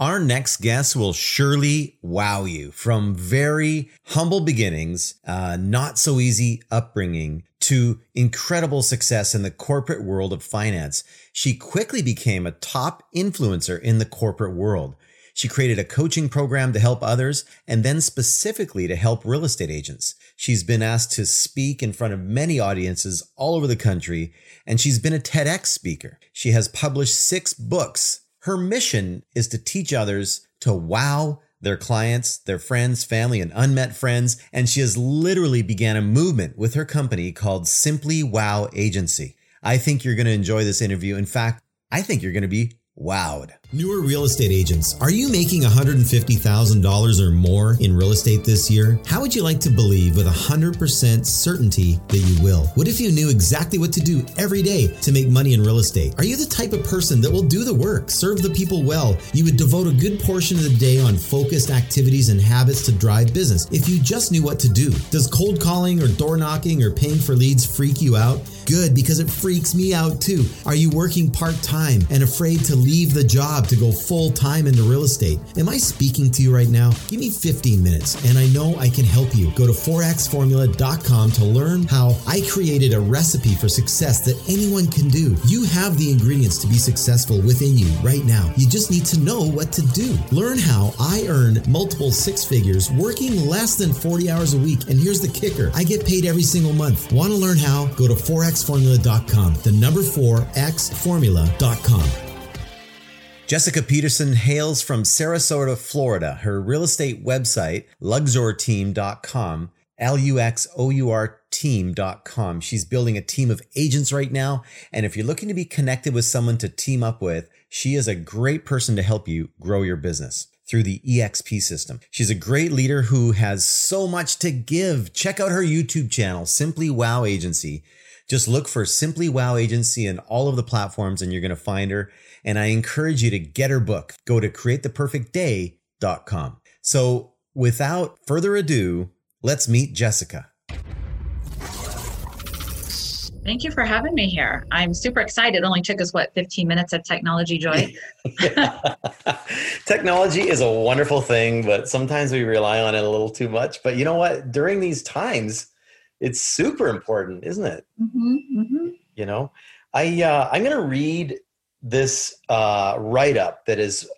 Our next guest will surely wow you from very humble beginnings, uh, not so easy upbringing, to incredible success in the corporate world of finance. She quickly became a top influencer in the corporate world. She created a coaching program to help others and then specifically to help real estate agents. She's been asked to speak in front of many audiences all over the country, and she's been a TEDx speaker. She has published six books her mission is to teach others to wow their clients, their friends, family, and unmet friends. And she has literally began a movement with her company called Simply Wow Agency. I think you're going to enjoy this interview. In fact, I think you're going to be wowed. Newer real estate agents, are you making $150,000 or more in real estate this year? How would you like to believe with 100% certainty that you will? What if you knew exactly what to do every day to make money in real estate? Are you the type of person that will do the work, serve the people well? You would devote a good portion of the day on focused activities and habits to drive business if you just knew what to do. Does cold calling or door knocking or paying for leads freak you out? Good, because it freaks me out too. Are you working part time and afraid to leave the job to go full time into real estate? Am I speaking to you right now? Give me 15 minutes and I know I can help you. Go to 4xformula.com to learn how I created a recipe for success that anyone can do. You have the ingredients to be successful within you right now. You just need to know what to do. Learn how I earn multiple six figures working less than 40 hours a week. And here's the kicker I get paid every single month. Want to learn how? Go to Forex xformula.com. The number 4 xformula.com. Jessica Peterson hails from Sarasota, Florida. Her real estate website, luxourteam.com, L U X O U R team.com. She's building a team of agents right now. And if you're looking to be connected with someone to team up with, she is a great person to help you grow your business through the EXP system. She's a great leader who has so much to give. Check out her YouTube channel, Simply Wow Agency. Just look for Simply Wow Agency in all of the platforms and you're going to find her. And I encourage you to get her book. Go to createtheperfectday.com. So without further ado, let's meet Jessica. Thank you for having me here. I'm super excited. It only took us, what, 15 minutes of technology joy? technology is a wonderful thing, but sometimes we rely on it a little too much. But you know what? During these times, it's super important, isn't it? Mm-hmm, mm-hmm. You know, I uh, I'm going to read this uh, write up that is.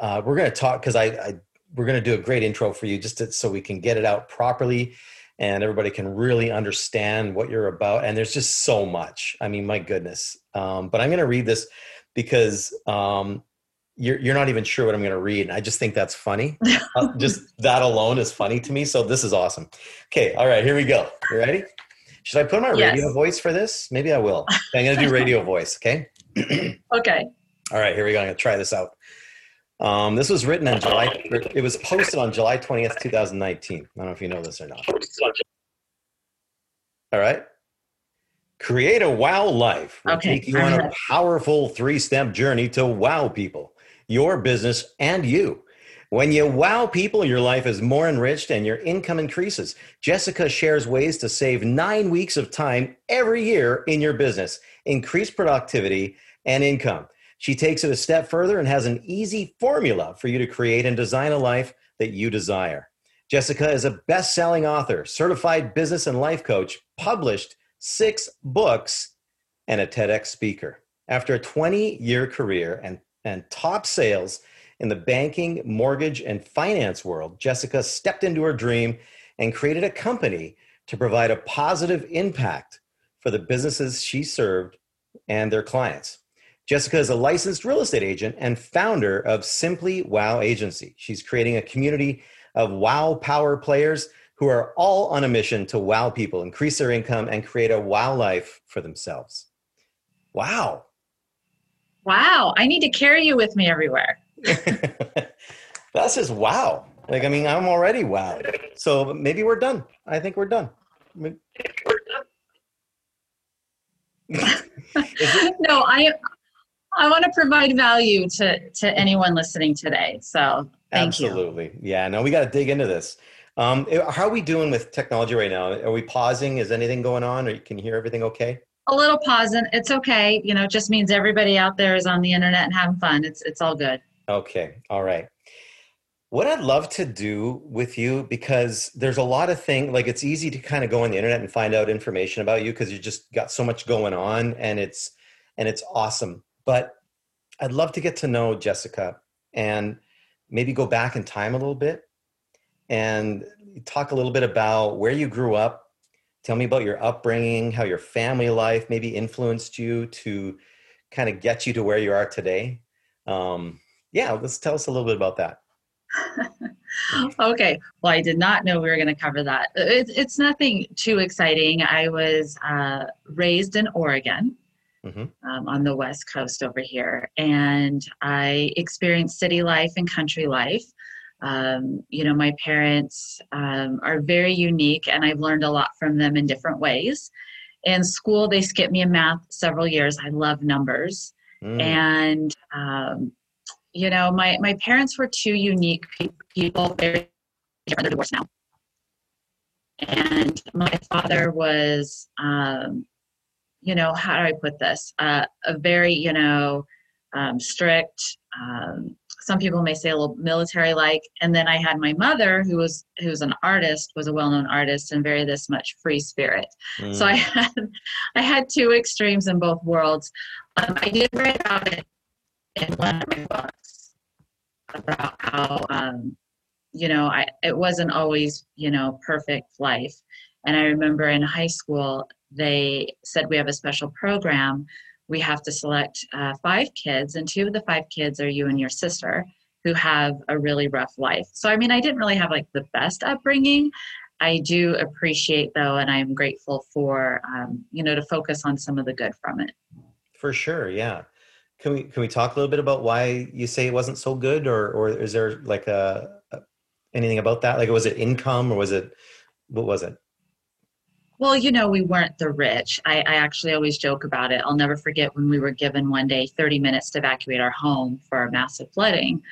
Uh, we're going to talk because I, I we're going to do a great intro for you just to, so we can get it out properly and everybody can really understand what you're about. And there's just so much. I mean, my goodness. Um, but I'm going to read this because um, you're, you're not even sure what I'm going to read. And I just think that's funny. uh, just that alone is funny to me. So this is awesome. Okay. All right. Here we go. You ready? Should I put my yes. radio voice for this? Maybe I will. I'm going to do radio voice. Okay. okay. All right. Here we go. I'm going to try this out. Um, this was written on July. It was posted on July 20th, 2019. I don't know if you know this or not. All right. Create a wow life. We'll okay. take you on a powerful three step journey to wow people your business, and you. When you wow people, your life is more enriched and your income increases. Jessica shares ways to save nine weeks of time every year in your business, increase productivity and income. She takes it a step further and has an easy formula for you to create and design a life that you desire. Jessica is a best selling author, certified business and life coach, published six books, and a TEDx speaker. After a 20 year career and and top sales in the banking, mortgage, and finance world, Jessica stepped into her dream and created a company to provide a positive impact for the businesses she served and their clients. Jessica is a licensed real estate agent and founder of Simply Wow Agency. She's creating a community of wow power players who are all on a mission to wow people, increase their income, and create a wow life for themselves. Wow. Wow, I need to carry you with me everywhere. That's just wow. Like, I mean, I'm already wow. So maybe we're done. I think we're done. no, I I want to provide value to to anyone listening today. So thank absolutely, you. yeah. No, we got to dig into this. Um, how are we doing with technology right now? Are we pausing? Is anything going on, or can you hear everything okay? A little pause and it's okay. You know, it just means everybody out there is on the internet and having fun. It's it's all good. Okay. All right. What I'd love to do with you, because there's a lot of things, like it's easy to kind of go on the internet and find out information about you because you just got so much going on and it's and it's awesome. But I'd love to get to know Jessica and maybe go back in time a little bit and talk a little bit about where you grew up. Tell me about your upbringing, how your family life maybe influenced you to kind of get you to where you are today. Um, yeah, let's tell us a little bit about that. okay. Well, I did not know we were going to cover that. It's, it's nothing too exciting. I was uh, raised in Oregon mm-hmm. um, on the West Coast over here. And I experienced city life and country life. Um, you know, my parents um, are very unique, and I've learned a lot from them in different ways. In school, they skipped me in math several years. I love numbers. Mm. And, um, you know, my, my parents were two unique people, very different. They're divorced now. And my father was um, you know, how do I put this? Uh, a very, you know, um, strict. Um, some people may say a little military-like. And then I had my mother, who was who's an artist, was a well-known artist, and very this much free spirit. Mm. So I mm. had I had two extremes in both worlds. Um, I did write about it in one of my books about how um, you know I it wasn't always you know perfect life. And I remember in high school, they said we have a special program. We have to select uh, five kids, and two of the five kids are you and your sister who have a really rough life. So, I mean, I didn't really have like the best upbringing. I do appreciate though, and I'm grateful for um, you know to focus on some of the good from it. For sure, yeah. Can we can we talk a little bit about why you say it wasn't so good, or or is there like a, anything about that? Like, was it income, or was it what was it? Well, you know, we weren't the rich. I, I, actually always joke about it. I'll never forget when we were given one day 30 minutes to evacuate our home for a massive flooding.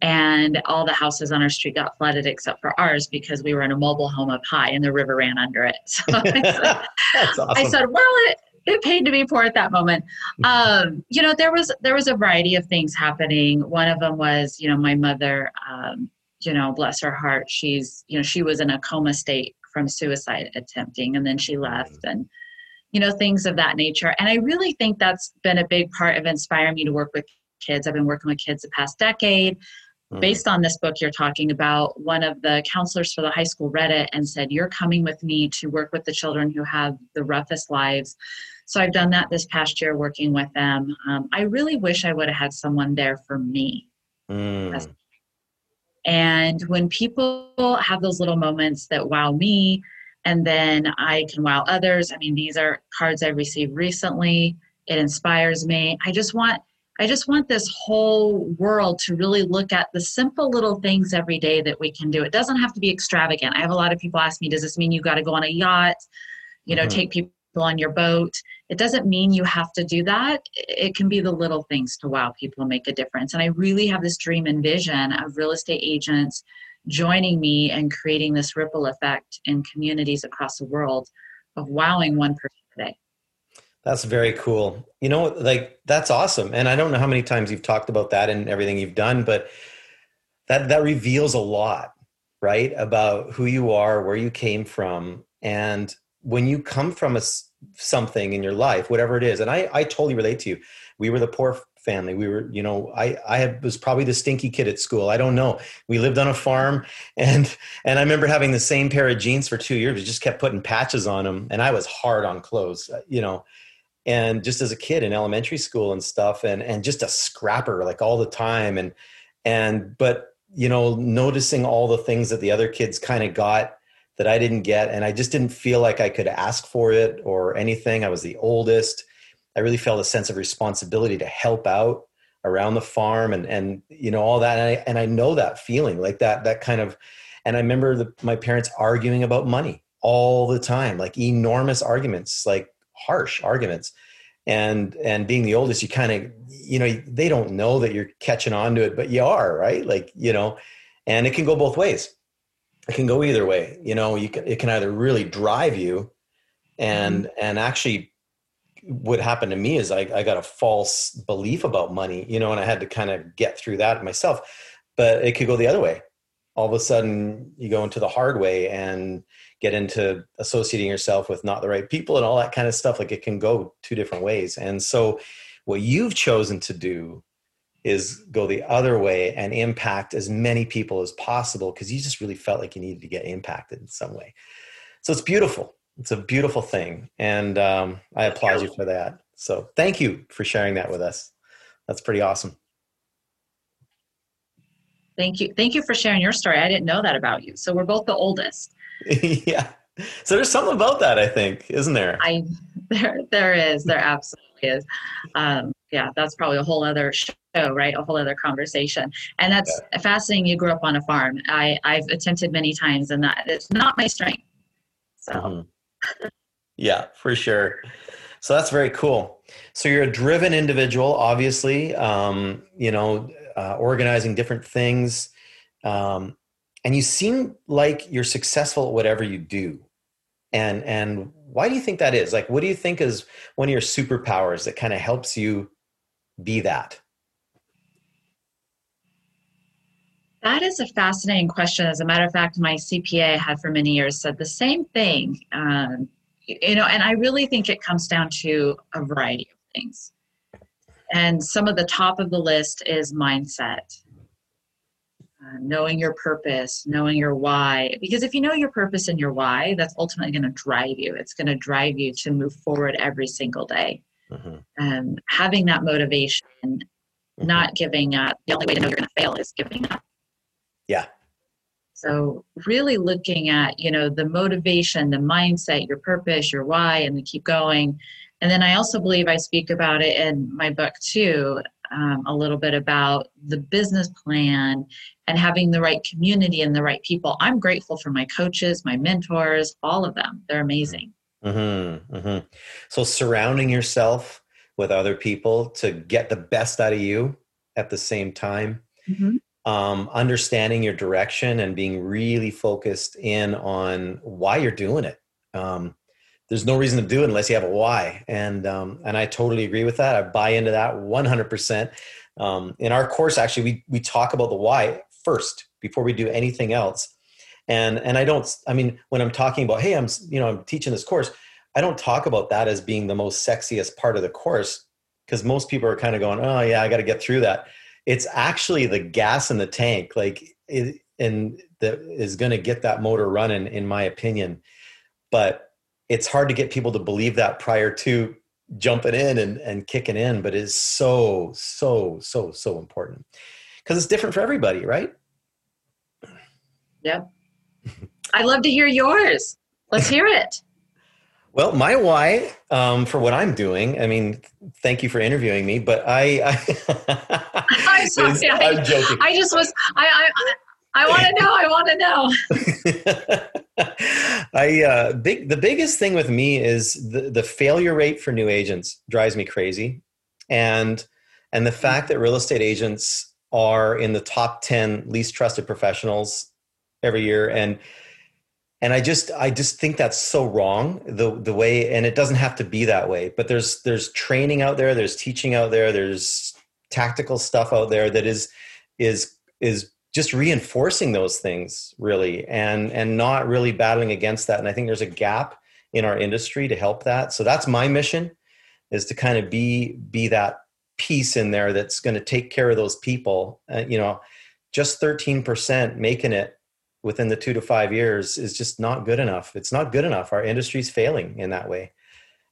And all the houses on our street got flooded except for ours because we were in a mobile home up high and the river ran under it. So I, said, awesome. I said, well, it, it paid to be poor at that moment. Um, you know, there was there was a variety of things happening. One of them was, you know, my mother, um, you know, bless her heart, she's, you know, she was in a coma state from suicide attempting and then she left and you know things of that nature. And i really think that's been a big part of inspiring me to work with kids. I've been working with kids the past decade. Mm. based on this book you're talking about one of the counselors for the high school read it and said you're coming with me to work with the children who have the roughest lives. So i've done that this past year working with them. Um, i really wish i would have had someone there for me. Mm. And when people have those little moments that wow me, and then I can wow others. I mean, these are cards I received recently. It inspires me. I just want I just want this whole world to really look at the simple little things every day that we can do. It doesn't have to be extravagant. I have a lot of people ask me, does this mean you got to go on a yacht? You know, mm-hmm. take people on your boat. It doesn't mean you have to do that. It can be the little things to wow people make a difference. And I really have this dream and vision of real estate agents joining me and creating this ripple effect in communities across the world of wowing one person today. That's very cool. You know, like that's awesome. And I don't know how many times you've talked about that and everything you've done, but that that reveals a lot, right? About who you are, where you came from, and when you come from a something in your life, whatever it is, and I, I totally relate to you. We were the poor family. We were, you know, I, I was probably the stinky kid at school. I don't know. We lived on a farm, and and I remember having the same pair of jeans for two years. We just kept putting patches on them, and I was hard on clothes, uh, you know. And just as a kid in elementary school and stuff, and and just a scrapper like all the time, and and but you know, noticing all the things that the other kids kind of got that I didn't get. And I just didn't feel like I could ask for it or anything. I was the oldest. I really felt a sense of responsibility to help out around the farm and, and you know, all that. And I, and I know that feeling like that, that kind of, and I remember the, my parents arguing about money all the time, like enormous arguments, like harsh arguments. And, and being the oldest, you kind of, you know, they don't know that you're catching on to it, but you are, right? Like, you know, and it can go both ways it can go either way. You know, you can, it can either really drive you and, mm-hmm. and actually what happened to me is I, I got a false belief about money, you know, and I had to kind of get through that myself. But it could go the other way. All of a sudden, you go into the hard way and get into associating yourself with not the right people and all that kind of stuff. Like it can go two different ways. And so, what you've chosen to do is go the other way and impact as many people as possible because you just really felt like you needed to get impacted in some way. So it's beautiful. It's a beautiful thing. And um, I applaud you for that. So thank you for sharing that with us. That's pretty awesome. Thank you. Thank you for sharing your story. I didn't know that about you. So we're both the oldest. yeah. So there's something about that, I think, isn't there? I there there is. There absolutely is. Um, yeah, that's probably a whole other show, right? A whole other conversation. And that's yeah. fascinating. You grew up on a farm. I I've attempted many times, and that it's not my strength. So. Mm-hmm. yeah, for sure. So that's very cool. So you're a driven individual, obviously. Um, you know, uh, organizing different things, um, and you seem like you're successful at whatever you do. And and why do you think that is? Like, what do you think is one of your superpowers that kind of helps you be that? That is a fascinating question. As a matter of fact, my CPA had for many years said the same thing. Um, you know, and I really think it comes down to a variety of things. And some of the top of the list is mindset. Uh, knowing your purpose, knowing your why. Because if you know your purpose and your why, that's ultimately going to drive you. It's going to drive you to move forward every single day. Mm-hmm. Um, having that motivation, mm-hmm. not giving up. The only way to know you're going to fail is giving up. Yeah. So really looking at, you know, the motivation, the mindset, your purpose, your why, and to keep going. And then I also believe I speak about it in my book too, um, a little bit about the business plan and having the right community and the right people. I'm grateful for my coaches, my mentors, all of them. They're amazing. Mm-hmm, mm-hmm. So surrounding yourself with other people to get the best out of you at the same time. Mm-hmm. Um, understanding your direction and being really focused in on why you're doing it. Um, there's no reason to do it unless you have a why, and um, and I totally agree with that. I buy into that 100. percent um, In our course, actually, we we talk about the why first before we do anything else and and i don't i mean when i'm talking about hey i'm you know i'm teaching this course i don't talk about that as being the most sexiest part of the course because most people are kind of going oh yeah i got to get through that. It's actually the gas in the tank like it, and that is going to get that motor running in my opinion. But it's hard to get people to believe that prior to jumping in and, and kicking in but it's so so so so important. Because it's different for everybody right? Yep I'd love to hear yours. Let's hear it. Well, my why um, for what I'm doing. I mean, thank you for interviewing me, but I. I am sorry. I, I'm joking. I just was. I. I, I want to know. I want to know. I uh, big the biggest thing with me is the the failure rate for new agents drives me crazy, and and the fact that real estate agents are in the top ten least trusted professionals every year, and and i just i just think that's so wrong the the way and it doesn't have to be that way but there's there's training out there there's teaching out there there's tactical stuff out there that is is is just reinforcing those things really and and not really battling against that. And i think there's a gap in our industry to help that. So that's my mission is to kind of be be that piece in there that's going to take care of those people. Uh, you know just 13% making it within the two to five years is just not good enough. It's not good enough. Our industry's failing in that way.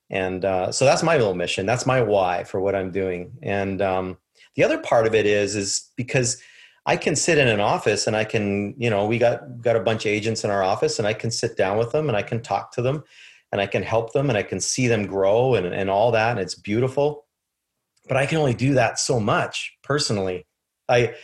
And uh, so that's my little mission. That's my why for what I'm doing. And um, the other part of it is, is because I can sit in an office and I can, you know, we got got a bunch of agents in our office, and I can sit down with them and I can talk to them, and I can help them, and I can see them grow and and all that, and it's beautiful. But I can only do that so much personally. I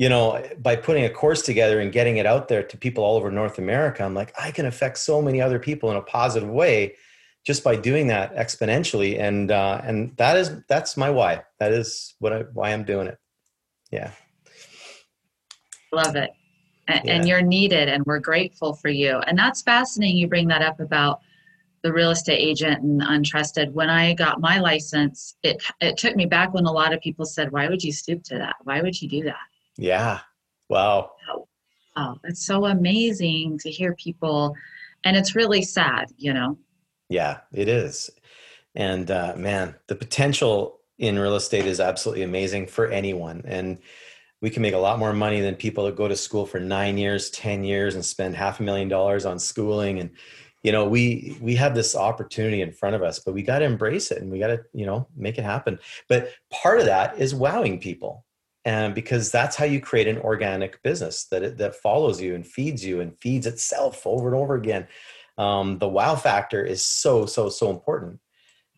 you know, by putting a course together and getting it out there to people all over North America, I'm like, I can affect so many other people in a positive way just by doing that exponentially. And uh, and that is that's my why. That is what I why I'm doing it. Yeah. Love it. And, yeah. and you're needed and we're grateful for you. And that's fascinating you bring that up about the real estate agent and untrusted. When I got my license, it it took me back when a lot of people said, "Why would you stoop to that? Why would you do that?" Yeah. Wow. Oh, it's so amazing to hear people, and it's really sad, you know. Yeah, it is. And uh, man, the potential in real estate is absolutely amazing for anyone. And we can make a lot more money than people that go to school for nine years, 10 years and spend half a million dollars on schooling. And, you know, we, we have this opportunity in front of us, but we got to embrace it and we got to, you know, make it happen. But part of that is wowing people. And because that's how you create an organic business that, it, that follows you and feeds you and feeds itself over and over again. Um, the wow factor is so, so, so important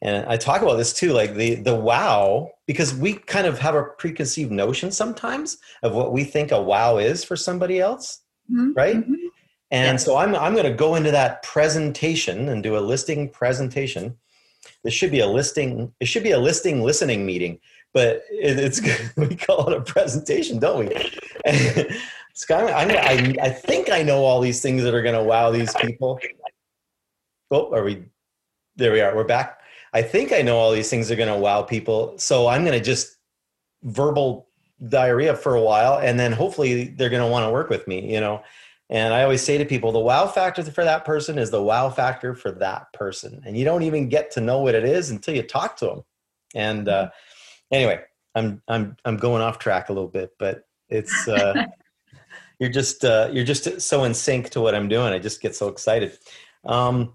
and i talk about this too like the the wow because we kind of have a preconceived notion sometimes of what we think a wow is for somebody else mm-hmm. right mm-hmm. and yes. so i'm i'm going to go into that presentation and do a listing presentation this should be a listing it should be a listing listening meeting but it, it's we call it a presentation don't we I'm, I, I think I know all these things that are going to wow these people. Oh, are we? There we are. We're back. I think I know all these things are going to wow people. So I'm going to just verbal diarrhea for a while and then hopefully they're going to want to work with me, you know. And I always say to people, the wow factor for that person is the wow factor for that person. And you don't even get to know what it is until you talk to them. And uh, anyway, I'm I'm I'm going off track a little bit, but it's uh, you're just uh, you're just so in sync to what I'm doing. I just get so excited. Um,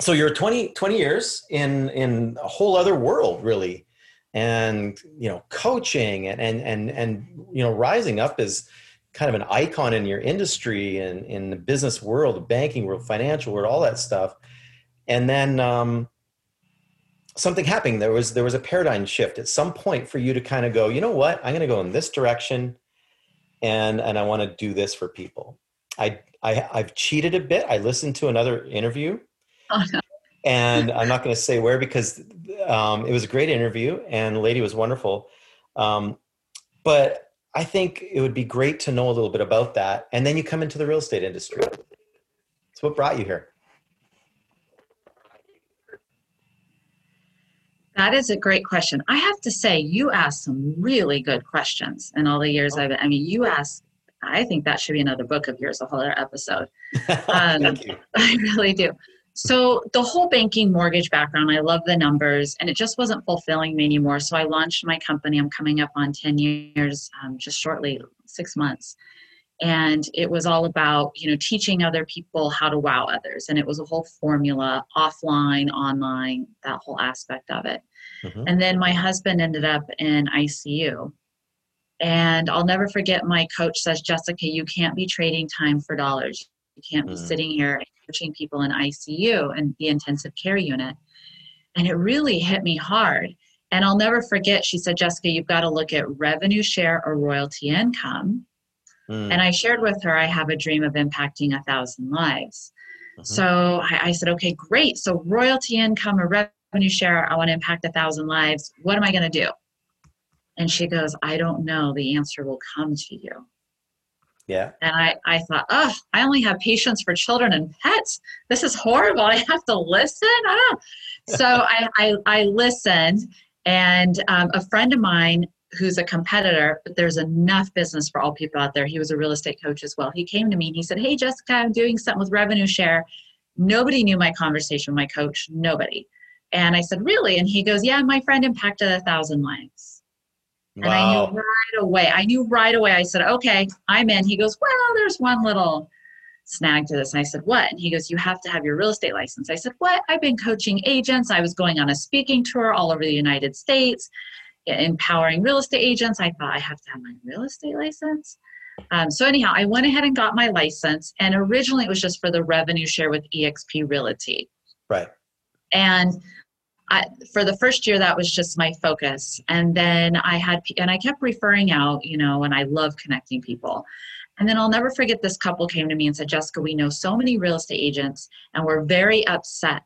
so you're 20, 20 years in in a whole other world really and you know coaching and and and, and you know rising up as kind of an icon in your industry and in the business world the banking world financial world all that stuff. And then um, something happened. There was there was a paradigm shift. At some point for you to kind of go you know what? I'm going to go in this direction and and i want to do this for people. I, I i've cheated a bit. I listened to another interview. Oh, no. and I'm not going to say where because um, it was a great interview and the lady was wonderful. Um, but I think it would be great to know a little bit about that. And then you come into the real estate industry. So, what brought you here? That is a great question. I have to say, you asked some really good questions in all the years I've. been. I mean, you asked. I think that should be another book of yours, a whole other episode. Um, I really do. So the whole banking mortgage background, I love the numbers, and it just wasn't fulfilling me anymore. So I launched my company. I'm coming up on 10 years, um, just shortly, six months. And it was all about, you know, teaching other people how to wow others. And it was a whole formula, offline, online, that whole aspect of it. Mm-hmm. And then my husband ended up in ICU. And I'll never forget my coach says, Jessica, you can't be trading time for dollars. You can't be mm. sitting here coaching people in ICU and the intensive care unit. And it really hit me hard. And I'll never forget, she said, Jessica, you've got to look at revenue share or royalty income. Mm. And I shared with her, I have a dream of impacting a thousand lives. Mm-hmm. So I, I said, okay, great. So royalty income or revenue share, I want to impact a thousand lives. What am I going to do? And she goes, I don't know. The answer will come to you. Yeah. And I, I thought, oh, I only have patience for children and pets. This is horrible. I have to listen. I don't. So I, I, I listened, and um, a friend of mine who's a competitor, but there's enough business for all people out there. He was a real estate coach as well. He came to me and he said, Hey, Jessica, I'm doing something with revenue share. Nobody knew my conversation with my coach, nobody. And I said, Really? And he goes, Yeah, my friend impacted a thousand lives. And I knew right away. I knew right away. I said, okay, I'm in. He goes, well, there's one little snag to this. And I said, what? And he goes, you have to have your real estate license. I said, what? I've been coaching agents. I was going on a speaking tour all over the United States, empowering real estate agents. I thought I have to have my real estate license. Um, so anyhow, I went ahead and got my license. And originally it was just for the revenue share with EXP Realty. Right. And I, for the first year that was just my focus and then i had and i kept referring out you know and i love connecting people and then i'll never forget this couple came to me and said jessica we know so many real estate agents and we're very upset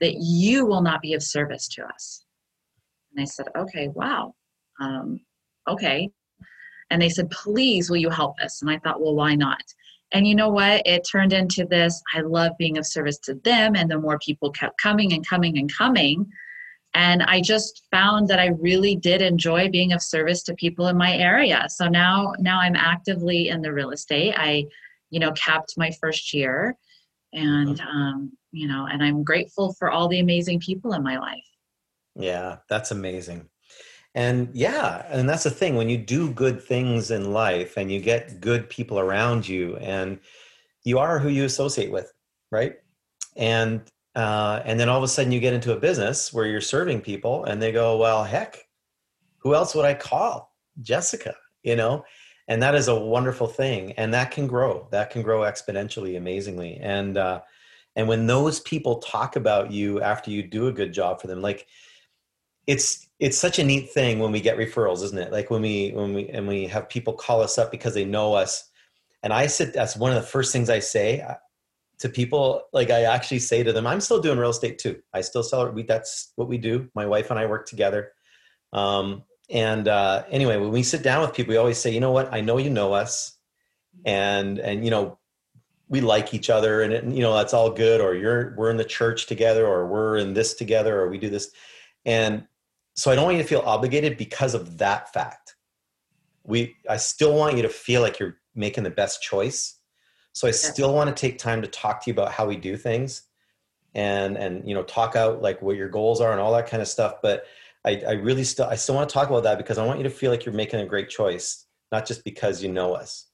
that you will not be of service to us and i said okay wow um, okay and they said please will you help us and i thought well why not And you know what? It turned into this I love being of service to them. And the more people kept coming and coming and coming. And I just found that I really did enjoy being of service to people in my area. So now now I'm actively in the real estate. I, you know, capped my first year and um, you know, and I'm grateful for all the amazing people in my life. Yeah, that's amazing. And yeah, and that's the thing when you do good things in life and you get good people around you and you are who you associate with, right? And uh, and then all of a sudden you get into a business where you're serving people and they go, well, heck, who else would I call? Jessica, you know? And that is a wonderful thing. And that can grow. That can grow exponentially, amazingly. And uh, and when those people talk about you after you do a good job for them, like it's it's such a neat thing when we get referrals isn't it like when we when we and we have people call us up because they know us and i sit, that's one of the first things i say uh, to people like i actually say to them i'm still doing real estate too. I still sell it we that's what we do. My wife and i work together. Um, and uh, anyway when we sit down with people we always say you know what? I know you know us. And and you know we like each other and it, you know that's all good or you're we're in the church together or we're in this together or we do this. And so I don't want you to feel obligated because of that fact. We I still want you to feel like you're making the best choice. So I still want to take time to talk to you about how we do things and and you know talk out like what your goals are and all that kind of stuff. But I, I really still I still want to talk about that because I want you to feel like you're making a great choice, not just because you know us.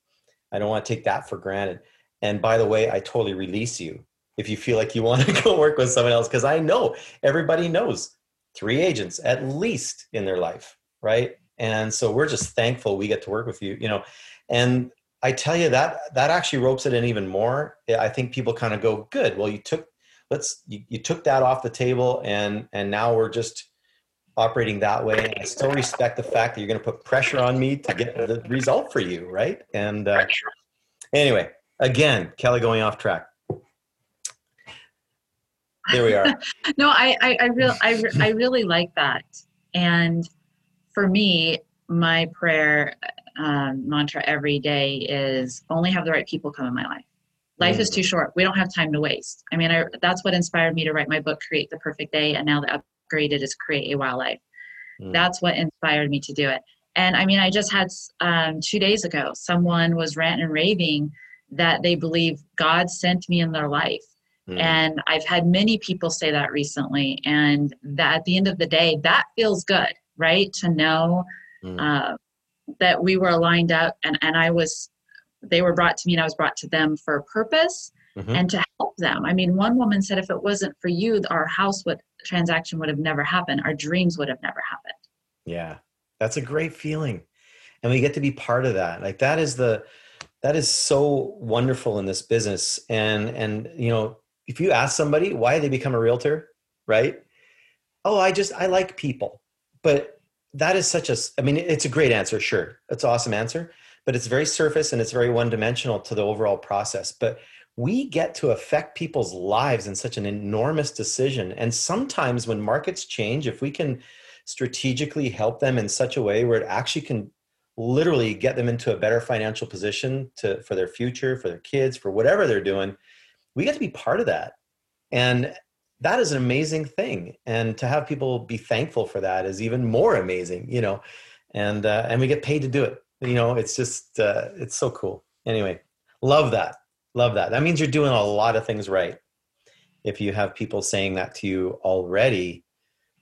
I don't want to take that for granted. And by the way, I totally release you if you feel like you want to go work with someone else because I know everybody knows three agents at least in their life, right? And so we're just thankful we get to work with you, you know. And I tell you that that actually ropes it in even more. I think people kind of go, "Good, well, you took let's you, you took that off the table, and and now we're just operating that way." And I still respect the fact that you're going to put pressure on me to get the result for you, right? And uh, anyway, again, Kelly going off track there we are. no, I, I, I really, I, I really like that. And for me, my prayer um, mantra every day is only have the right people come in my life. Life mm. is too short. We don't have time to waste. I mean, I, that's what inspired me to write my book, Create the Perfect Day. And now the upgraded is Create a Wow Life. Mm. That's what inspired me to do it. And I mean, I just had um, two days ago, someone was ranting and raving that they believe God sent me in their life Mm. And I've had many people say that recently. And that at the end of the day, that feels good, right? To know mm. uh, that we were aligned up and, and I was, they were brought to me and I was brought to them for a purpose mm-hmm. and to help them. I mean, one woman said, if it wasn't for you, our house would, transaction would have never happened. Our dreams would have never happened. Yeah. That's a great feeling. And we get to be part of that. Like that is the, that is so wonderful in this business and and you know if you ask somebody why they become a realtor, right? Oh, I just I like people. But that is such a I mean it's a great answer, sure. It's an awesome answer, but it's very surface and it's very one-dimensional to the overall process. But we get to affect people's lives in such an enormous decision. And sometimes when markets change, if we can strategically help them in such a way where it actually can literally get them into a better financial position to for their future, for their kids, for whatever they're doing, we get to be part of that and that is an amazing thing and to have people be thankful for that is even more amazing you know and uh, and we get paid to do it you know it's just uh, it's so cool. Anyway love that love that. That means you're doing a lot of things right. If you have people saying that to you already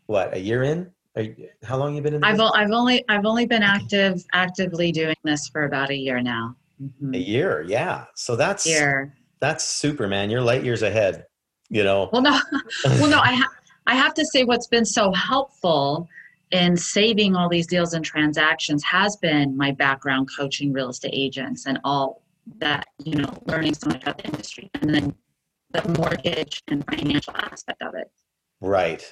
what a year in? You, how long you been in I've, I've only i've only been active actively doing this for about a year now. Mm-hmm. a year yeah. So that's year. that's super, man. You're light years ahead. You know. Well, no, well, no. I ha- I have to say, what's been so helpful in saving all these deals and transactions has been my background coaching real estate agents and all that. You know, learning so much about the industry, and then the mortgage and financial aspect of it. Right.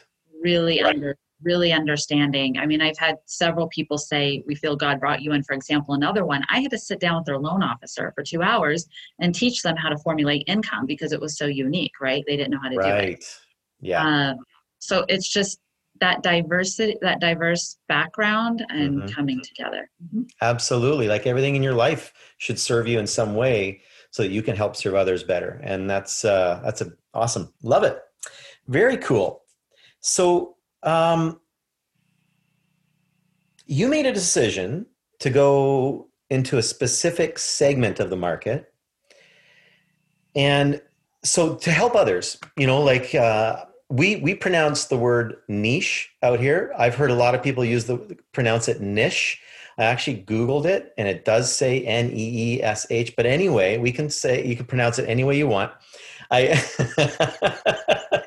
Really right. under really understanding. I mean, I've had several people say, We feel God brought you in. For example, another one, I had to sit down with their loan officer for two hours and teach them how to formulate income because it was so unique, right? They didn't know how to right. do it. Right. Yeah. Uh, so it's just that diversity, that diverse background and mm-hmm. coming together. Mm-hmm. Absolutely. Like everything in your life should serve you in some way. so that you can help serve others better. And that's uh, that's a, awesome. Love it. Very cool. So um, you made a decision to go into a specific segment of the market. And so to help others, you know, like uh, we we pronounce the word niche out here. I've heard a lot of people use the pronounce it niche. I actually Googled it and it does say N E E S H. But anyway, we can say you can pronounce it any way you want. I,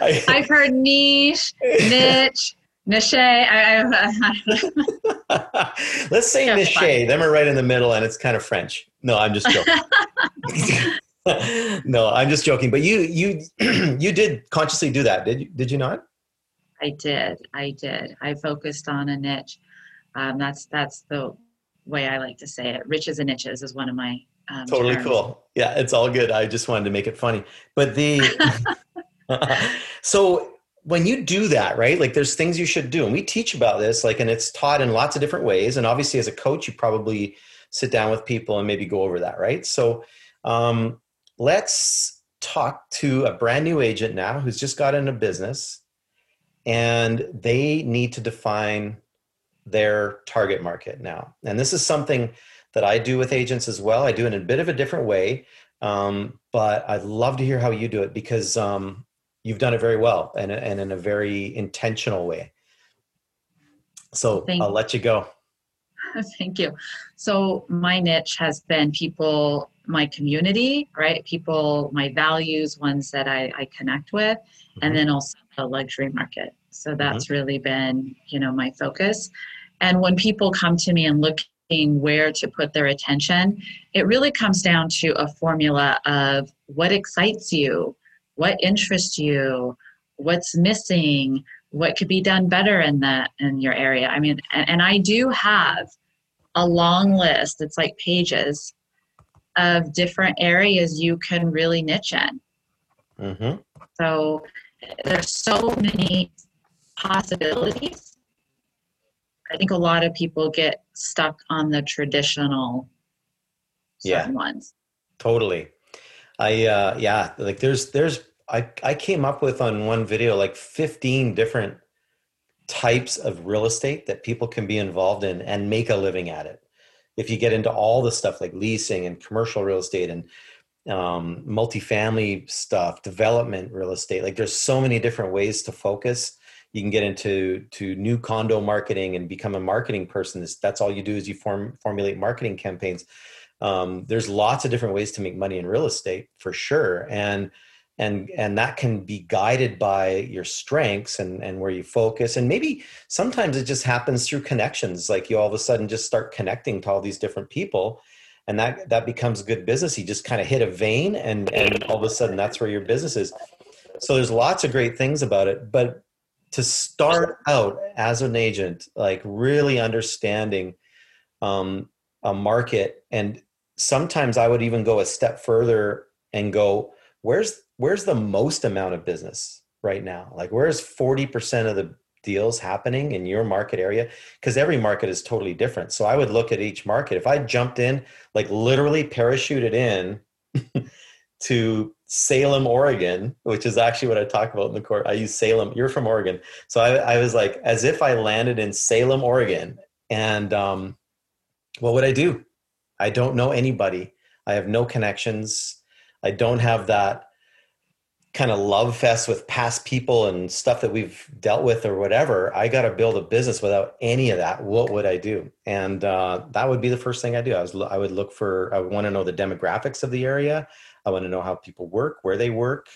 I have heard niche, niche, niche. I, I, Let's say That's niche. Them are right in the middle, and it's kind of French. No, I'm just joking. no, I'm just joking. But you you you did consciously do that, did you? Did you not? I did. I did. I focused on a niche. Um, that's that's the way I like to say it. Riches and niches is one of my um, totally terms. cool. Yeah, it's all good. I just wanted to make it funny. But the so when you do that, right? Like there's things you should do, and we teach about this, like, and it's taught in lots of different ways. And obviously, as a coach, you probably sit down with people and maybe go over that, right? So um, let's talk to a brand new agent now who's just got in a business and they need to define their target market now. And this is something that I do with agents as well. I do it in a bit of a different way, um, but I'd love to hear how you do it because um, you've done it very well and, and in a very intentional way. So Thank I'll let you go. Thank you. So my niche has been people, my community, right? People, my values, ones that I, I connect with, mm-hmm. and then also the luxury market. So that's mm-hmm. really been, you know, my focus. And when people come to me and looking where to put their attention, it really comes down to a formula of what excites you, what interests you, what's missing, what could be done better in that in your area. I mean, and, and I do have a long list. It's like pages of different areas you can really niche in. Mm-hmm. So there's so many possibilities. I think a lot of people get stuck on the traditional yeah. ones. Totally. I uh yeah, like there's there's I I came up with on one video like 15 different types of real estate that people can be involved in and make a living at it. If you get into all the stuff like leasing and commercial real estate and um, multifamily stuff, development real estate, like there's so many different ways to focus. You can get into to new condo marketing and become a marketing person. That's all you do is you form formulate marketing campaigns um, there's lots of different ways to make money in real estate for sure. And and and that can be guided by your strengths and and where you focus. And maybe sometimes it just happens through connections like you all of a sudden just start connecting to all these different people and that that becomes good business. You just kind of hit a vein and and all of a sudden that's where your business is. So there's lots of great things about it but to start out as an agent, like really understanding um, a market, and sometimes I would even go a step further and go, where's where's the most amount of business right now? Like where's forty percent of the deals happening in your market area? Because every market is totally different. So I would look at each market. If I jumped in, like literally parachuted in to Salem, Oregon, which is actually what I talk about in the court. I use Salem. You're from Oregon. So I, I was like, as if I landed in Salem, Oregon. And um, what would I do? I don't know anybody. I have no connections. I don't have that kind of love fest with past people and stuff that we've dealt with or whatever. I got to build a business without any of that. What would I do? And uh, that would be the first thing I do. I was I would look for. I want to know the demographics of the area. I want to know how people work, where they work,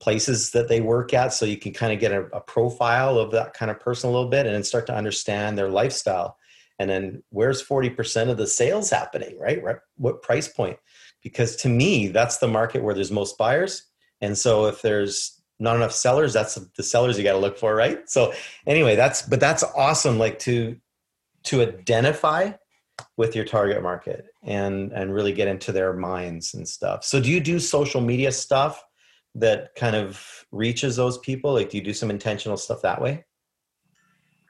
places that they work at, so you can kind of get a, a profile of that kind of person a little bit and then start to understand their lifestyle. And then where's 40% of the sales happening, right? What price point? Because to me, that's the market where there's most buyers. And so if there's not enough sellers, that's the sellers you got to look for, right? So anyway, that's but that's awesome like to to identify with your target market and and really get into their minds and stuff so do you do social media stuff that kind of reaches those people like do you do some intentional stuff that way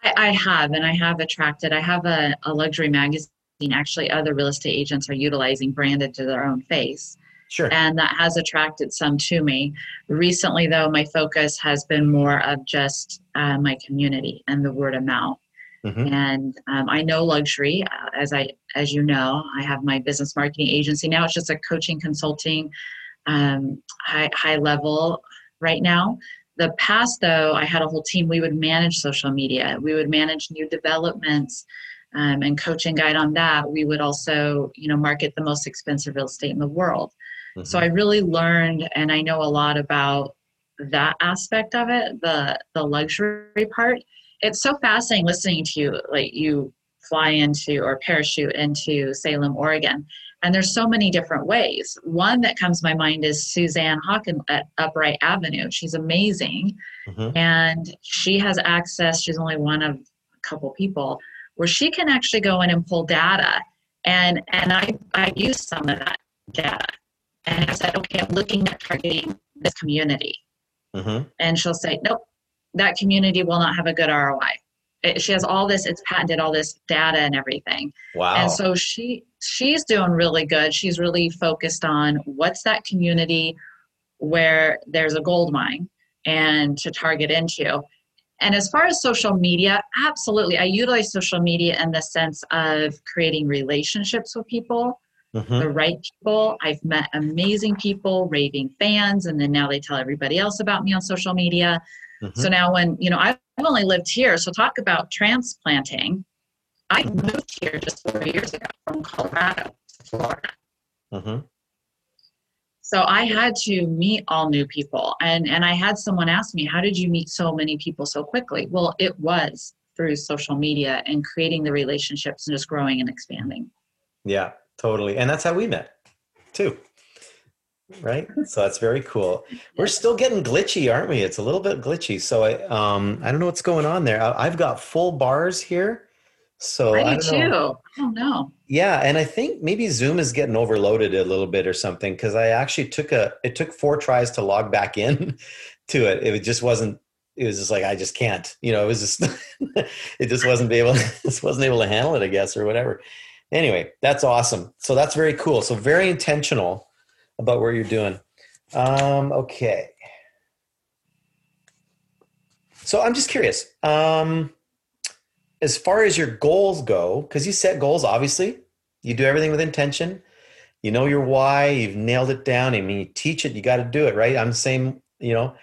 i, I have and i have attracted i have a, a luxury magazine actually other real estate agents are utilizing branded to their own face. Sure. And that has attracted some to me. Recently, though, my focus has been more of just uh, my community and the word of mouth. Mm-hmm. And um, I know luxury, uh, as I as you know, I have my business marketing agency now. It's just a coaching, consulting, um, high high level right now. The past, though, I had a whole team. We would manage social media. We would manage new developments um, and coaching guide on that. We would also, you know, market the most expensive real estate in the world. Mm-hmm. So I really learned, and I know a lot about that aspect of it, the the luxury part. It's so fascinating listening to you, like you fly into or parachute into Salem, Oregon. And there's so many different ways. One that comes to my mind is Suzanne Hawkins at Upright Avenue. She's amazing. Mm-hmm. And she has access, she's only one of a couple people, where she can actually go in and pull data. And and I, I use some of that data. And I said, okay, I'm looking at targeting this community. Mm-hmm. And she'll say, nope, that community will not have a good ROI. It, she has all this, it's patented all this data and everything. Wow. And so she she's doing really good. She's really focused on what's that community where there's a gold mine and to target into. And as far as social media, absolutely. I utilize social media in the sense of creating relationships with people, mm-hmm. the right people. I've met amazing people, raving fans, and then now they tell everybody else about me on social media. Mm-hmm. So now, when, you know, I've only lived here, so talk about transplanting. I moved here just four years ago from Colorado to Florida. Mm-hmm. So I had to meet all new people. And, and I had someone ask me, How did you meet so many people so quickly? Well, it was through social media and creating the relationships and just growing and expanding. Yeah, totally. And that's how we met too right? So that's very cool. We're still getting glitchy aren't we? It's a little bit glitchy. So i um i don't know what's going on there. I, have got full bars here. So i, I do too know. i don't know. Yeah and i think maybe zoom is getting overloaded a little bit or something because i actually took a it took four tries to log back in to it. It just wasn't it was just like i just can't you know? It was just it just wasn't able just wasn't able to handle it i guess or whatever. Anyway that's awesome. So that's very cool. So very intentional about where you're doing. Um, okay. So I'm just curious. Um, as far as your goals go, because you set goals, obviously, you do everything with intention. You know your why. You've nailed it down. I mean, you teach it. You got to do it, right? I'm the same. You know,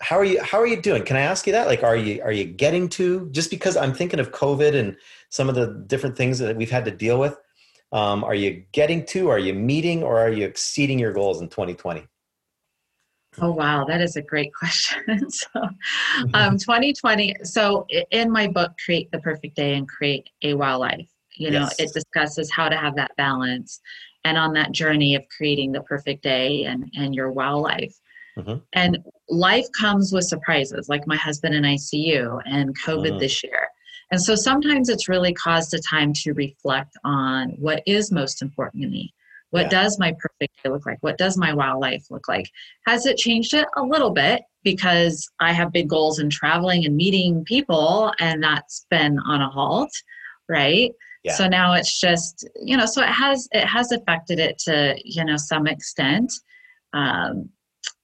how are you? How are you doing? Can I ask you that? Like, are you are you getting to? Just because I'm thinking of COVID and some of the different things that we've had to deal with um, are you getting to, are you meeting, or are you exceeding your goals in 2020? Oh, wow. That is a great question. so, um, 2020. So, in my book, Create the Perfect Day and Create a Wow Life, you know, yes. it discusses how to have that balance and on that journey of creating the perfect day and, and your wow life. Mm-hmm. And life comes with surprises, like my husband and I see you and COVID mm. this year. And so sometimes it's really caused a time to reflect on what is most important to me. What yeah. does my perfect day look like? What does my wow life look like? Has it changed it a little bit because I have big goals in traveling and meeting people, and that's been on a halt, right? Yeah. So now it's just you know, so it has it has affected it to you know some extent. Um,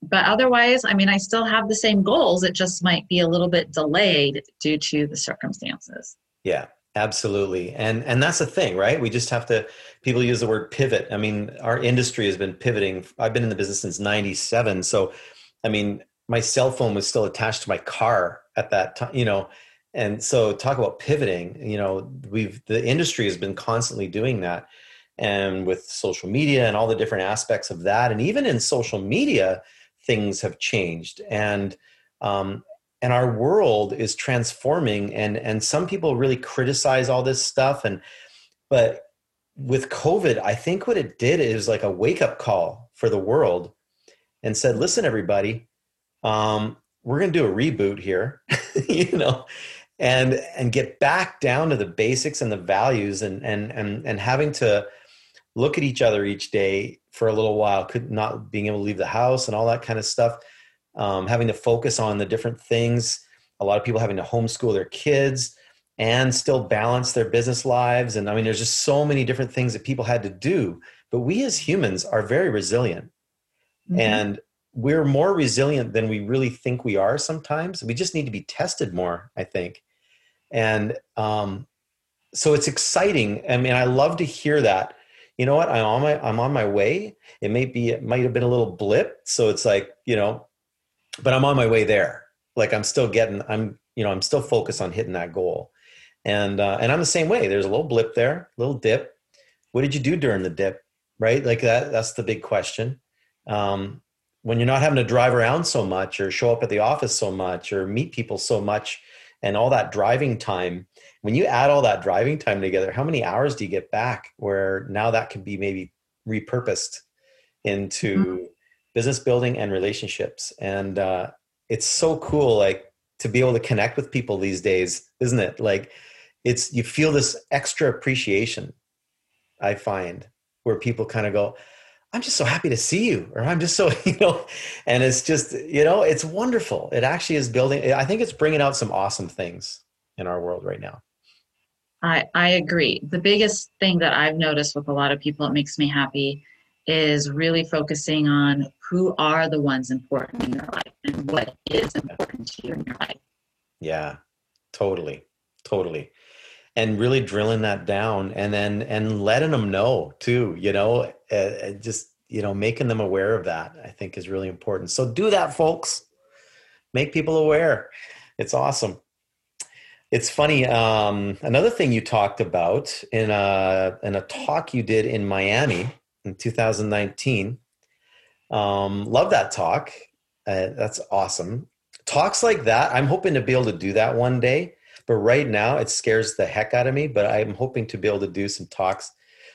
but otherwise, I mean, I still have the same goals. It just might be a little bit delayed due to the circumstances. Yeah, absolutely. And and that's the thing, right? We just have to people use the word pivot. I mean, our industry has been pivoting. I've been in the business since 97. So, I mean, my cell phone was still attached to my car at that time, you know. And so talk about pivoting, you know, we've the industry has been constantly doing that and with social media and all the different aspects of that and even in social media things have changed. And um, and our world is transforming and and some people really criticize all this stuff and but with covid i think what it did is like a wake up call for the world and said listen everybody um, we're going to do a reboot here you know and and get back down to the basics and the values and and and and having to look at each other each day for a little while, could not being able to leave the house and all that kind of stuff, um, having to focus on the different things. A lot of people having to homeschool their kids. and still balance their business lives. And I mean, there's just so many different things that people had to do. But we as humans are very resilient. Mm-hmm. And we're more resilient than we really think we are sometimes. We just need to be tested more, I think. And um, so it's exciting. I mean, I love to hear that. You know what? I'm on my I'm on my way. It may be it might have been a little blip. So it's like, you know, but I'm on my way there. Like I'm still getting, I'm, you know, I'm still focused on hitting that goal. And uh, and I'm the same way. There's a little blip there, little dip. What did you do during the dip? Right? Like that, that's the big question. Um, when you're not having to drive around so much or show up at the office so much or meet people so much and all that driving time when you add all that driving time together how many hours do you get back where now that can be maybe repurposed into mm-hmm. business building and relationships? And uh, it's so cool like to be able to connect with people these days isn't it? Like it's you feel this extra appreciation i find where people kind of go i'm just so happy to see you or i'm just so you know? And it's just you know it's wonderful. It actually is building i think it's bringing out some awesome things in our world right now i i agree the biggest thing that i've noticed with a lot of people it makes me happy is really focusing on who are the ones important in your life and what is important to you in your life. Yeah, totally. Totally. And really drilling that down and then and letting them know too, you know, uh, just you know, making them aware of that I think is really important. So do that folks. Make people aware. It's awesome. It's funny. Um, another thing you talked about in a in a talk you did in Miami in 2019. Um, love that talk. Uh, that's awesome. Talks like that, I'm hoping to be able to do that one day. But right now, it scares the heck out of me. But I'm hoping to be able to do some talks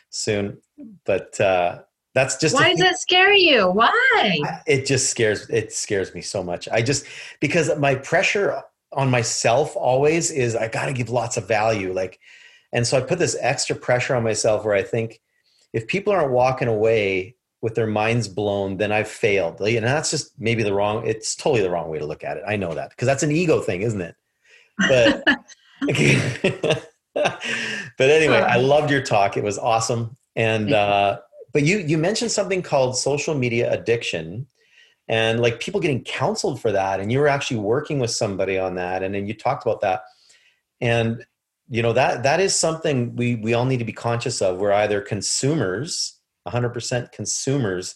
soon. But uh, that's just why does that scare you? Why? It just scares it scares me so much. I just because my pressure on myself always is I got to give lots of value. Like, and so I put this extra pressure on myself where I think if people aren't walking away with their minds blown, then I've failed. And that's just maybe the wrong, it's totally the wrong way to look at it. I know that because that's an ego thing, isn't it? But, but anyway, I loved your talk. It was awesome. And, uh, but you, you mentioned something called social media addiction and like people getting counseled for that. And you were actually working with somebody on that. And then you talked about that. And you know that that is something we we all need to be conscious of we're either consumers 100% consumers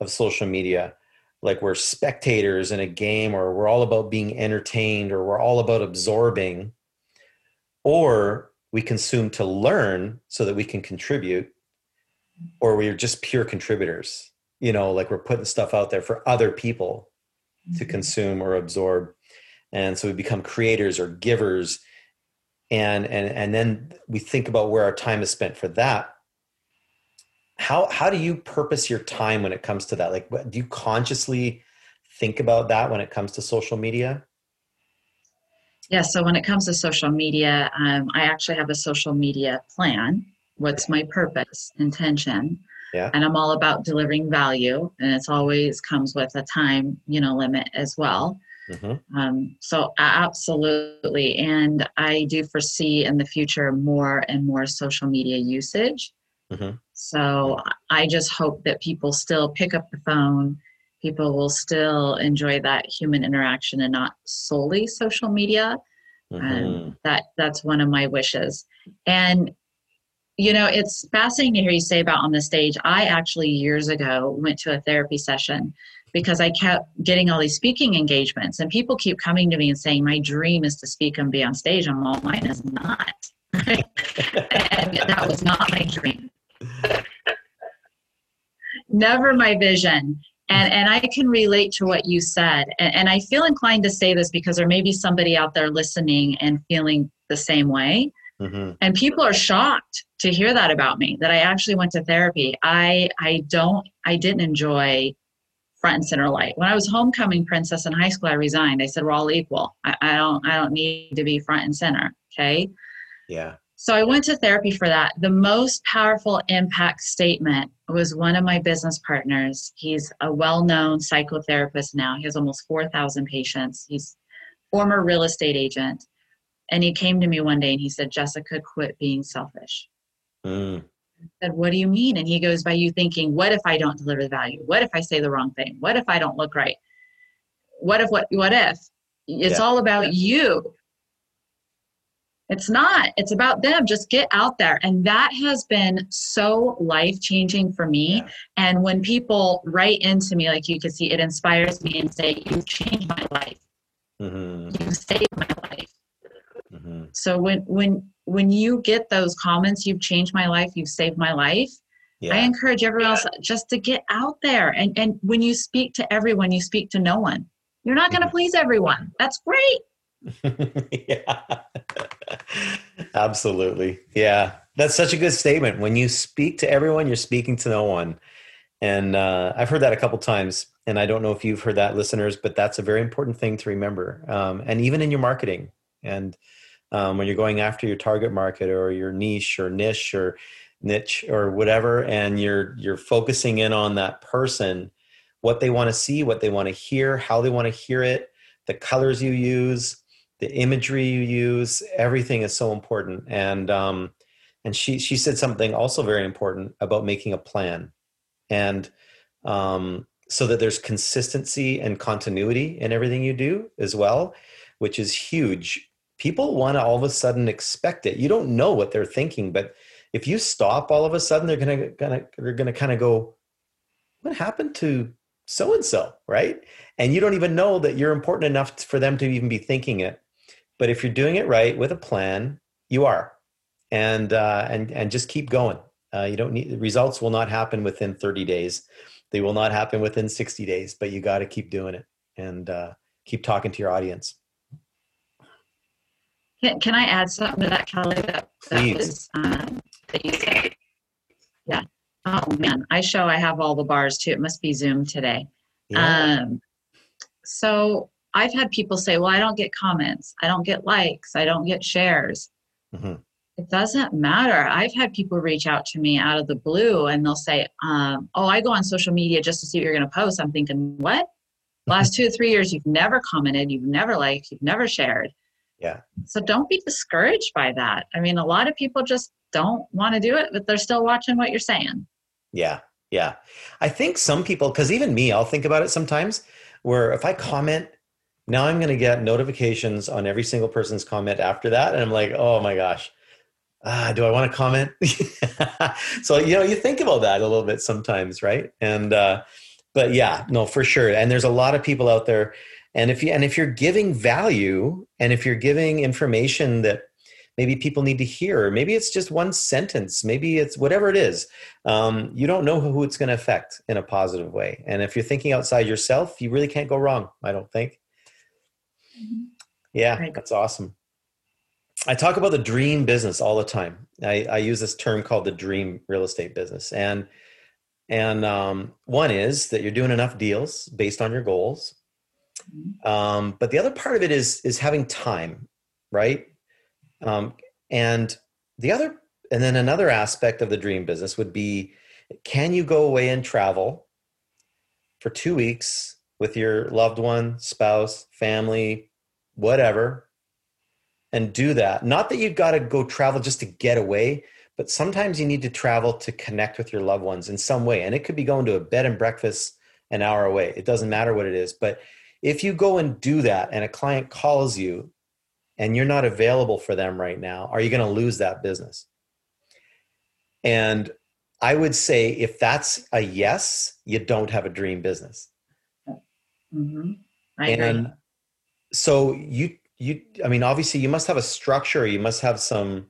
of social media like we're spectators in a game or we're all about being entertained or we're all about absorbing or we consume to learn so that we can contribute or we're just pure contributors you know like we're putting stuff out there for other people to mm-hmm. consume or absorb. And so we become creators or givers. And and and then we think about where our time is spent for that. How how do you purpose your time when it comes to that? Like do you consciously think about that when it comes to social media? Yeah so when it comes to social media um, i actually have a social media plan. What's my purpose intention yeah. and i'm all about delivering value and it's always comes with a time you know limit as well Mm-hmm. Um, so absolutely, and I do foresee in the future more and more social media usage. Mm-hmm. So I just hope that people still pick up the phone. People will still enjoy that human interaction and not solely social media. Mm-hmm. Um, that that's one of my wishes. And you know, it's fascinating to hear you say about on the stage. I actually years ago went to a therapy session because I kept getting all these speaking engagements, and people keep coming to me and saying, "My dream is to speak and be on stage." I'm all, mine is not, and that was not my dream. Never my vision. And, and I can relate to what you said. And, and I feel inclined to say this because there may be somebody out there listening and feeling the same way. Mm-hmm. And people are shocked to hear that about me that I actually went to therapy. I I don't I didn't enjoy front and center light. When I was homecoming princess in high school, I resigned. I said we're all equal. I, I don't I don't need to be front and center. Okay. Yeah. So I went to therapy for that. The most powerful impact statement was one of my business partners. He's a well-known psychotherapist now. He has almost 4,000 patients. He's former real estate agent. And he came to me one day and he said, Jessica, quit being selfish. Mm. I said, What do you mean? And he goes, By you thinking, what if I don't deliver the value? What if I say the wrong thing? What if I don't look right? What if what what if? It's Yeah. all about you. It's not. It's about them. Just get out there. And that has been so life changing for me. Yeah. And when people write into me, like you can see, it inspires me and say, You've changed my life. hmm You saved my life. So when when when you get those comments, you've changed my life, you've saved my life. I encourage everyone else just to get out there. And and when you speak to everyone, you speak to no one. You're not going to Mhm. please everyone. That's great. yeah. Absolutely. Yeah. That's such a good statement. When you speak to everyone, you're speaking to no one. And uh, I've heard that a couple times. And I don't know if you've heard that, listeners, but that's a very important thing to remember. Um, and even in your marketing, and um, when you're going after your target market or your niche or niche or niche or whatever, and you're you're focusing in on that person, what they want to see, what they want to hear, how they want to hear it, the colors you use, the imagery you use everything is so important. And um and she she said something also very important about making a plan. And um so that there's consistency and continuity in everything you do as well which is huge people want to all of a sudden expect it. You don't know what they're thinking but if you stop all of a sudden they're gonna gonna they're gonna kind of go what happened to so and so right? And you don't even know that you're important enough for them to even be thinking it. But if you're doing it right with a plan you are. And uh, and and just keep going. Uh, you don't need results will not happen within 30 days. They will not happen within 60 days but you got to keep doing it and uh, keep talking to your audience Can, can I add something to that, Kelly? That, that was um, that you said. Yeah. Oh man, I show I have all the bars too. It must be Zoom today. yeah Um, so I've had people say, "Well, I don't get comments. I don't get likes. I don't get shares." Mhm. It doesn't matter. I've had people reach out to me out of the blue, and they'll say, um, "Oh, I go on social media just to see what you're going to post." I'm thinking, "What? Last two or three years, you've never commented, you've never liked, you've never shared." Yeah. So don't be discouraged by that. I mean, a lot of people just don't want to do it, but they're still watching what you're saying. Yeah, yeah. I think some people, because even me, I'll think about it sometimes. Where if I comment, now I'm going to get notifications on every single person's comment after that, and I'm like, oh my gosh, ah, do I want to comment? so you know, you think about that a little bit sometimes, right? And uh, but yeah, no, for sure. And there's a lot of people out there, and if you and if you're giving value, and if you're giving information that maybe people need to hear maybe it's just one sentence maybe it's whatever it is um, you don't know who it's going to affect in a positive way. And if you're thinking outside yourself you really can't go wrong i don't think. Yeah Right. that's awesome. I talk about the dream business all the time. I, I use this term called the dream real estate business. And and um, one is that you're doing enough deals based on your goals um, but the other part of it is is having time right? Um, and the other and then another aspect of the dream business would be can you go away and travel for two weeks with your loved one spouse family whatever and do that? Not that you've got to go travel just to get away but sometimes you need to travel to connect with your loved ones in some way. And it could be going to a bed and breakfast an hour away. It doesn't matter what it is but if you go and do that and a client calls you and you're not available for them right now, are you going to lose that business? And I would say if that's a yes, you don't have a dream business. hmm I agree. And so you you I mean obviously you must have a structure, you must have some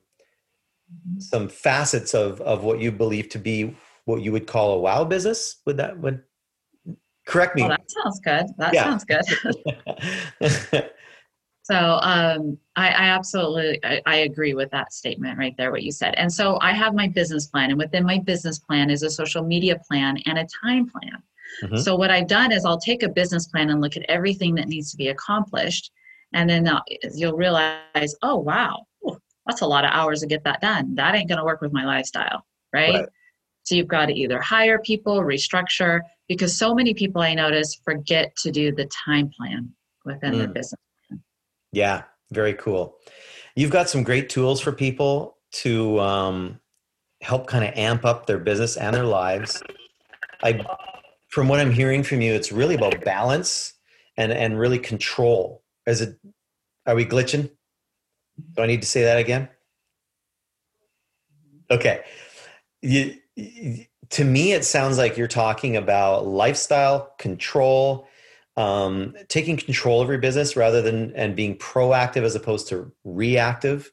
some facets of of what you believe to be what you would call a wow business. Would that would correct me? Well, that sounds good. That Yeah. sounds good. So um, I, I absolutely I, I agree with that statement right there, what you said. And so I have my business plan, and within my business plan is a social media plan and a time plan. Mhm. So what I've done is I'll take a business plan and look at everything that needs to be accomplished, and then you'll realize, oh wow, that's a lot of hours to get that done. That ain't going to work with my lifestyle, right? Right. So you've got to either hire people, restructure, because so many people I notice forget to do the time plan within their Mm. business. Yeah, very cool. you've got some great tools for people to um, help kind of amp up their business and their lives. I, from what I'm hearing from you, it's really about balance and and really control. Is it? Are we glitching? Do I need to say that again? Okay. You, to me, it sounds like you're talking about lifestyle control, um, taking control of your business rather than and being proactive as opposed to reactive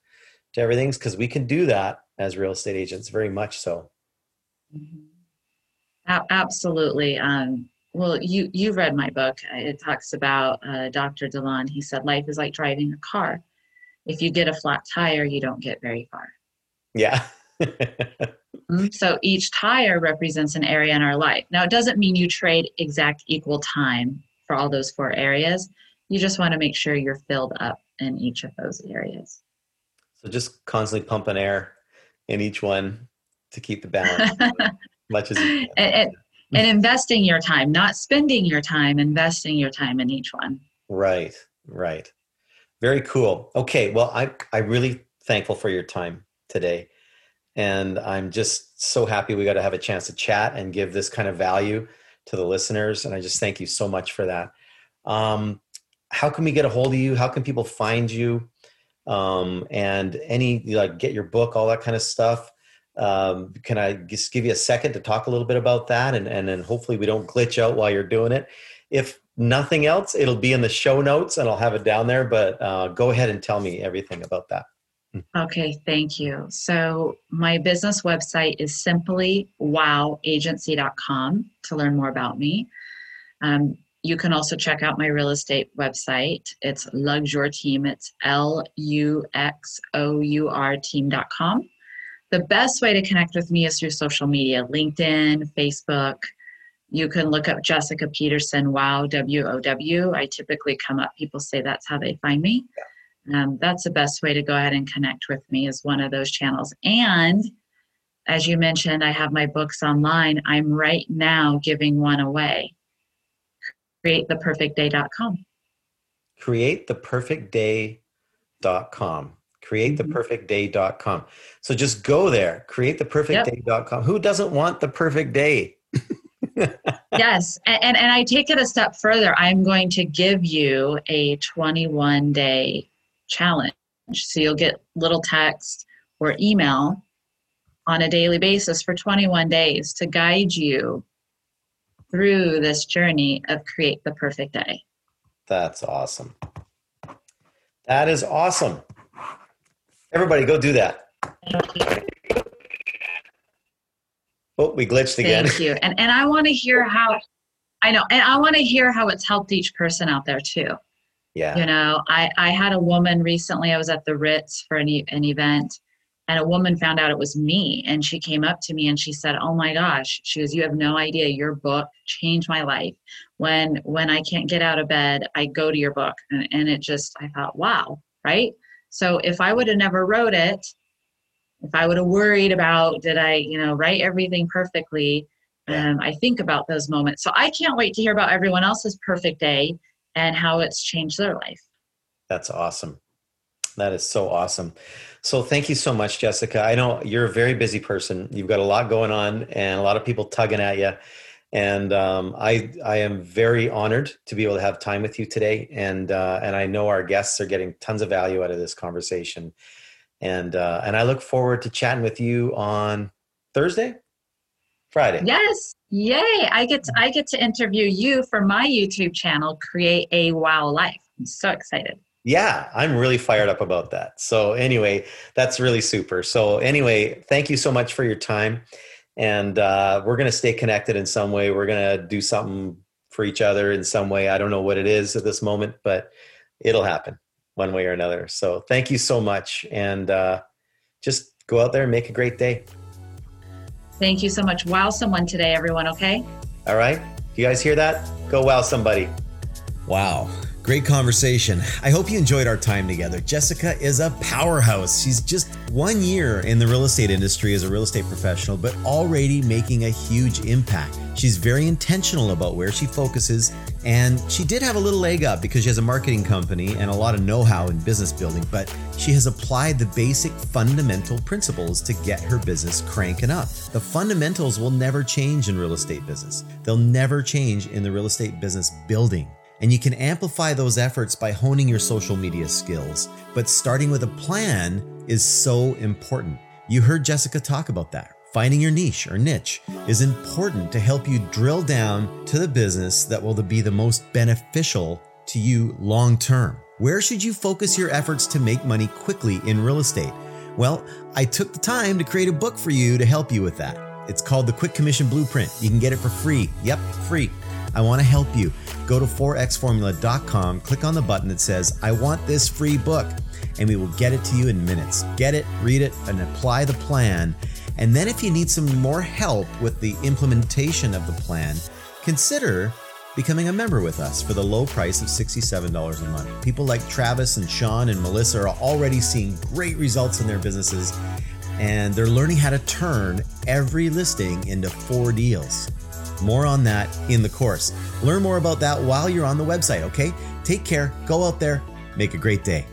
to everything. Because we can do that as real estate agents, very much so. Absolutely. Um, well, you you read my book. It talks about uh, Dr. DeLon. He said life is like driving a car. If you get a flat tire, you don't get very far. Yeah. So each tire represents an area in our life. Now, it doesn't mean you trade exact equal time for all those four areas. You just want to make sure you're filled up in each of those areas. So just constantly pumping air in each one to keep the balance much as you can. And, and, and investing your time, not spending your time, investing your time in each one. Right, right. Very cool. Okay, well, I I really thankful for your time today, and I'm just so happy we got to have a chance to chat and give this kind of value to the listeners. And I just thank you so much for that. Um, how can we get a hold of you? How can people find you? Um, and any like get your book, all that kind of stuff. Um, can I just give you a second to talk a little bit about that, and and then hopefully we don't glitch out while you're doing it. If nothing else, it'll be in the show notes, and I'll have it down there. But uh, go ahead and tell me everything about that. Okay, thank you. So, my business website is simply wowagency.com to learn more about me. Um, you can also check out my real estate website. It's Luxour Team. It's L U X O U R team.com. The best way to connect with me is through social media LinkedIn, Facebook. You can look up Jessica Peterson, wow, W O W. I typically come up, people say that's how they find me. Yeah um, that's the best way to go ahead and connect with me is one of those channels. And as you mentioned i have my books online. I'm right now giving one away. createtheperfectday.com createtheperfectday.com createtheperfectday.com so just go there createtheperfectday.com yep. who doesn't want the perfect day? Yes and, and, and i take it a step further. I'm going to give you a 21 day challenge. So you'll get little text or email on a daily basis for 21 days to guide you through this journey of create the perfect day. That's awesome. That is awesome. Everybody go do that. Oh, we glitched again. Thank you. And and I want to hear how I know, and I want to hear how it's helped each person out there too. Yeah. You know, I, I had a woman recently, I was at the Ritz for an, an event, and a woman found out it was me. And she came up to me and she said, Oh my gosh, she goes, You have no idea. Your book changed my life. When when I can't get out of bed, I go to your book. And, and it just, I thought, wow, right? So if I would have never wrote it, if I would have worried about did I, you know, write everything perfectly, um, I think about those moments. So I can't wait to hear about everyone else's perfect day and how it's changed their life. That's awesome. That is so awesome. So thank you so much, Jessica. I know you're a very busy person. You've got a lot going on and a lot of people tugging at you. And um, I, I am very honored to be able to have time with you today. And, uh, and I know our guests are getting tons of value out of this conversation. And, uh, and I look forward to chatting with you on Thursday. Friday. Yes. Yay. I get to, I get to interview you for my YouTube channel, Create a Wow Life. I'm so excited. Yeah, I'm really fired up about that. So anyway, that's really super. So anyway, thank you so much for your time. And uh, we're going to stay connected in some way. We're going to do something for each other in some way. I don't know what it is at this moment, but it'll happen one way or another. So thank you so much. And uh, just go out there and make a great day. Thank you so much. Wow someone today, everyone, okay? All right. You guys hear that? Go wow somebody. Wow. Great conversation. I hope you enjoyed our time together. Jessica is a powerhouse. She's just one year in the real estate industry as a real estate professional, but already making a huge impact. She's very intentional about where she focuses, and she did have a little leg up because she has a marketing company and a lot of know how in business building, but she has applied the basic fundamental principles to get her business cranking up. The fundamentals will never change in real estate business, they'll never change in the real estate business building. And you can amplify those efforts by honing your social media skills. But starting with a plan is so important. You heard Jessica talk about that. Finding your niche or niche is important to help you drill down to the business that will be the most beneficial to you long term. Where should you focus your efforts to make money quickly in real estate? Well, I took the time to create a book for you to help you with that. It's called The Quick Commission Blueprint. You can get it for free. Yep, free. I want to help you. Go to 4xformula.com, click on the button that says, I want this free book, and we will get it to you in minutes. Get it, read it, and apply the plan. And then, if you need some more help with the implementation of the plan, consider becoming a member with us for the low price of $67 a month. People like Travis and Sean and Melissa are already seeing great results in their businesses, and they're learning how to turn every listing into four deals. More on that in the course. Learn more about that while you're on the website, okay? Take care, go out there, make a great day.